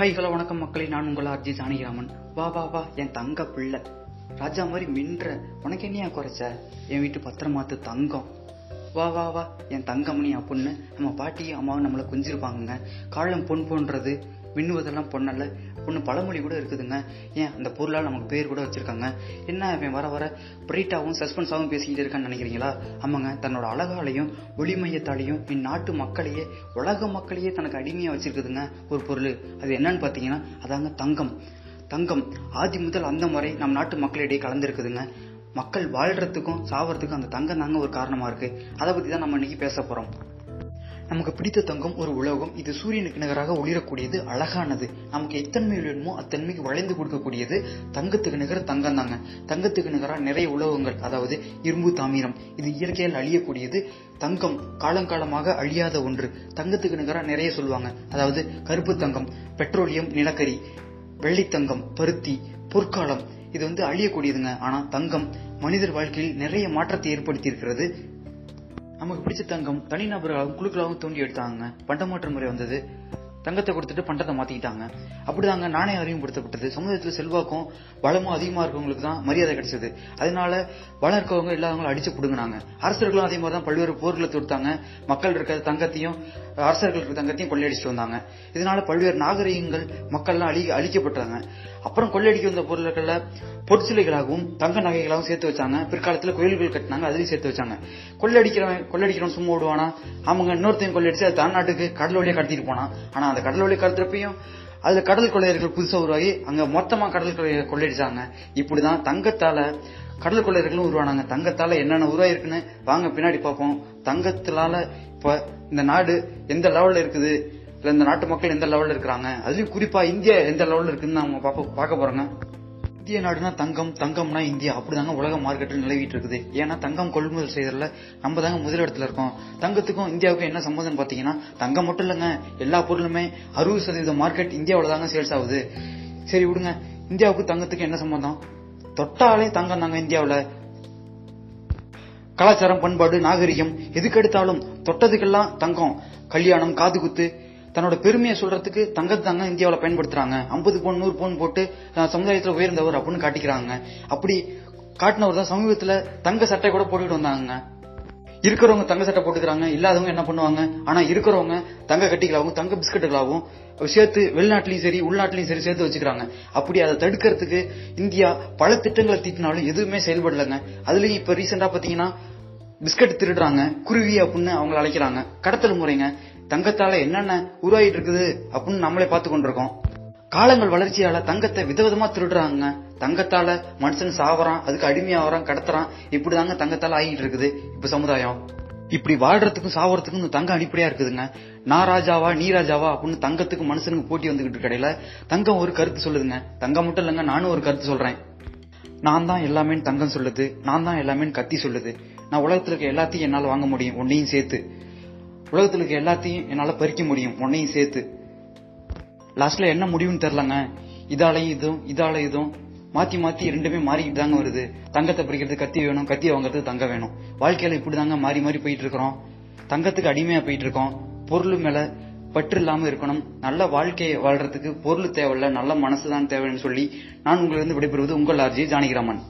Hi hello வணக்கம் மக்களை. நான் உங்கள் ஆர்ஜி ஜானகிராமன் வா வா வா என் தங்க பிள்ளை. ராஜா மாதிரி மின்ற உனக்கு என்னையா குறைச்ச என் வீட்டு பத்திரமாத்து தங்கம். வா வா வா என் தங்கமணி அப்படின்னு நம்ம பாட்டியும் அம்மாவும் நம்மளை கொஞ்சிருப்பாங்கங்க. காலம் பொன் போன்றது. மின்னுவதெல்லாம் பொண்ணல்ல. பொண்ணு பழமொழி கூட இருக்குதுங்க. ஏன்? அந்த பொருளால் நமக்கு பேர் கூட வச்சுருக்காங்க. என்ன அவன் வர வர பிரீட்டாகவும் சஸ்பென்ஸாகவும் பேசிக்கிட்டு இருக்கான்னு நினைக்கிறீங்களா? ஆமாங்க. தன்னோட அழகாலையும் ஒளிமையத்தாலையும் இந்நாட்டு மக்களையே உலக மக்களையே தனக்கு அடிமையாக வச்சுருக்குதுங்க ஒரு பொருள். அது என்னன்னு பார்த்தீங்கன்னா அதாங்க தங்கம். தங்கம். ஆதி முதல் அந்த முறை நம் நாட்டு மக்களிடையே கலந்துருக்குதுங்க. மக்கள் வாழ்கிறதுக்கும் சாவறதுக்கும் அந்த தங்கம் தாங்க ஒரு காரணமாக இருக்குது அதை பற்றி தான் நம்ம இன்னைக்கு பேச போகிறோம் நமக்கு பிடித்த தங்கம் ஒரு உலோகம். இது சூரியனுக்கு நிகராக ஒளிரக்கூடியது அழகானது. நமக்கு எத்தன்மை வேணுமோ அத்தன்மைக்கு வளைந்து கொடுக்கக்கூடியது தங்கத்துக்கு நிகர தங்கம் தாங்க. தங்கத்துக்கு நிகராக நிறைய உலோகங்கள் அதாவது இரும்பு தாமிரம். இது இயற்கையால் அழியக்கூடியது தங்கம் காலங்காலமாக அழியாத ஒன்று. தங்கத்துக்கு நிகராக நிறைய சொல்லுவாங்க. அதாவது கருப்பு தங்கம் பெட்ரோலியம் நிலக்கரி வெள்ளித்தங்கம் பருத்தி பொற்காலம். இது வந்து அழியக்கூடியதுங்க. ஆனா தங்கம் மனிதர் வாழ்க்கையில் நிறைய மாற்றத்தை ஏற்படுத்தி இருக்கிறது நமக்கு பிடிச்ச தங்கம் தனிநபர்களாகவும் குழுக்களாகவும் தோண்டி எடுத்தாங்க. பண்டமாற்று முறை வந்தது. தங்கத்தை கொடுத்துட்டு பண்டத்தை மாத்திக்கிட்டாங்க. அப்படிதாங்க நாணயம் அறிமுகப்படுத்தப்பட்டது சமுதாயத்துல செல்வாக்கும் வளமும் அதிகமா இருக்கவங்களுக்கு தான் மரியாதை கிடைச்சது. அதனால வளம் இருக்கவங்க இல்லாதவங்களும் அடிச்சு புடுங்கினாங்க. அரசர்களும் அதே மாதிரி தான் பல்வேறு போர்களை தொடுத்தாங்க. மக்கள் இருக்கிற தங்கத்தையும் அரசர்கள் இருக்க தங்கத்தையும் கொள்ளையடிச்சிட்டு வந்தாங்க. இதனால பல்வேறு நாகரிகங்கள் மக்கள்லாம் அழி அழிக்கப்பட்டாங்க. அப்புறம் கொள்ளையடிக்க வந்த பொருட்கள்ல பொற்சிலைகளாகவும் தங்க நகைகளாகவும் சேர்த்து வச்சாங்க. பிற்காலத்தில் கோயில்கள் கட்டினாங்க. அதுலயும் சேர்த்து வச்சாங்க. கொள்ளையடிக்கிறவன் கொள்ளையடிக்கிறவன் சும்மா விடுவானா அவங்க இன்னொருத்தையும் கொள்ளையடிச்சு அது நாட்டுக்கு கடல் வழியாக கடத்திட்டு போனான். ஆனா அந்த கடல் வழி கடத்துறப்பையும் அதுல கடல் கொள்ளையர்கள் புதுசா உருவாகி அங்க மொத்தமா கடல் கொள்ளை கொள்ளையடிச்சாங்க. இப்படிதான் தங்கத்தால கடல் கொள்ளையர்களும் உருவானாங்க. தங்கத்தால என்னென்ன உருவாயிருக்குன்னு வாங்க பின்னாடி பார்ப்போம். தங்கத்தினால இப்ப இந்த நாடு எந்த லெவல்ல இருக்குது? இல்ல இந்த நாட்டு மக்கள் எந்த லெவல்ல இருக்கிறாங்க? அதுலயும் குறிப்பா இந்தியா எந்த லெவல்ல இருக்குன்னு நம்ம பார்க்க பார்க்க போறோங்க இந்திய நாடுனா தங்கம் தங்கம்னா இந்தியா. அப்படிதாங்க உலக மார்க்கெட்டில் நிலவிட்டு இருக்குது. ஏன்னா தங்கம் கொள்முதல் செய்யறதுல நம்ம தாங்க முதலிடத்துல இருக்கோம். தங்கத்துக்கும் இந்தியாவுக்கும் என்ன சம்மந்தம் பாத்தீங்கன்னா தங்கம் மட்டும் இல்லைங்க. எல்லா பொருளுமே அறுபது சதவீத மார்க்கெட் இந்தியாவில தாங்க சேல்ஸ் ஆகுது. சரி விடுங்க. இந்தியாவுக்கு தங்கத்துக்கு என்ன சம்பந்தம்? தொட்டாலே தங்கம் தாங்க இந்தியாவில். கலாச்சாரம் பண்பாடு நாகரிகம் எதுக்கெடுத்தாலும் தொட்டதுக்கெல்லாம் தங்கம். கல்யாணம் காது குத்து தன்னோட பெருமையை சொல்றதுக்கு தங்கத்தை தாங்க இந்தியாவில் பயன்படுத்துறாங்க. ஐம்பது பவுன் நூறு பவுன் போட்டு சமுதாயத்தில் உயர்ந்தவர் அப்படின்னு காட்டிக்கிறாங்க. அப்படி காட்டினவர் தான் சமீபத்தில் தங்க சட்டை கூட போட்டுக்கிட்டு வந்தாங்க. இருக்கிறவங்க தங்க சட்டை போட்டுக்கிறாங்க. இல்லாதவங்க என்ன பண்ணுவாங்க? ஆனா இருக்கிறவங்க தங்க கட்டிகளாகவும் தங்க பிஸ்கட்டுகளாகவும் சேர்த்து வெளிநாட்டிலையும் சரி உள்நாட்டிலையும் சரி சேர்த்து வச்சுக்கிறாங்க. அப்படி அதை தடுக்கிறதுக்கு இந்தியா பல திட்டங்களை தீட்டினாலும் எதுவுமே செயல்படலைங்க. அதுலயும் இப்ப ரீசெண்டா பாத்தீங்கன்னா பிஸ்கட் திருடுறாங்க. குருவி அப்படின்னு அவங்களை அழைக்கிறாங்க. கடத்தல் முறைங்க. தங்கத்தால என்னென்ன உருவாகிட்டு இருக்குது அப்படின்னு நம்மளே பார்த்து கொண்டிருக்கோம். காலங்கள் வளர்ச்சியால தங்கத்தை விதவிதமா திருடுறாங்க. தங்கத்தால மனுஷன் சாவறான் அதுக்கு அடிமையாகறான் கடத்துறான். இப்படிதாங்க தங்கத்தால ஆகிட்டு இருக்குது இப்ப சமுதாயம். இப்படி வாழ்றதுக்கும் சாவறதுக்கும் இந்த தங்கம் அடிப்படையா இருக்குதுங்க. நான் ராஜாவா நீ ராஜாவா அப்படின்னு தங்கத்துக்கு மனுஷனுக்கு போட்டி வந்துகிட்டு கடையில தங்கம் ஒரு கருத்து சொல்லுதுங்க. தங்கம் மட்டும் இல்லைங்க நானும் ஒரு கருத்து சொல்றேன். நான் தான் எல்லாமே தங்கம் சொல்லுது நான் தான் எல்லாமே கத்தி சொல்லுது. நான் உலகத்துல இருக்க எல்லாத்தையும் என்னால் வாங்க முடியும் உன்னையும் சேர்த்து. உலகத்தில் இருக்க எல்லாத்தையும் என்னால் பறிக்க முடியும் உன்னையும் சேர்த்து. லாஸ்ட்ல என்ன முடிவுன்னு தெரிலங்க இதாலையும் இதுவும் இதால இதுவும். மாத்தி மாத்தி ரெண்டுமே மாறிக்கிட்டு தாங்க வருது. தங்கத்தை பறிக்கிறது கத்தி வேணும் கத்தியை வாங்குறது தங்கம் வேணும். வாழ்க்கையில இப்படி தாங்க மாறி மாறி போயிட்டு இருக்கிறோம் தங்கத்துக்கு அடிமையா போயிட்டு இருக்கோம் பொருள் மேல பற்று இல்லாம இருக்கணும். நல்ல வாழ்க்கையை வாழ்றதுக்கு பொருள் தேவையில்ல நல்ல மனசுதான் தேவைன்னு சொல்லி நான் உங்களிருந்து விடைபெறுவது உங்கள் ஆர்ஜி ஜானகிராமன்.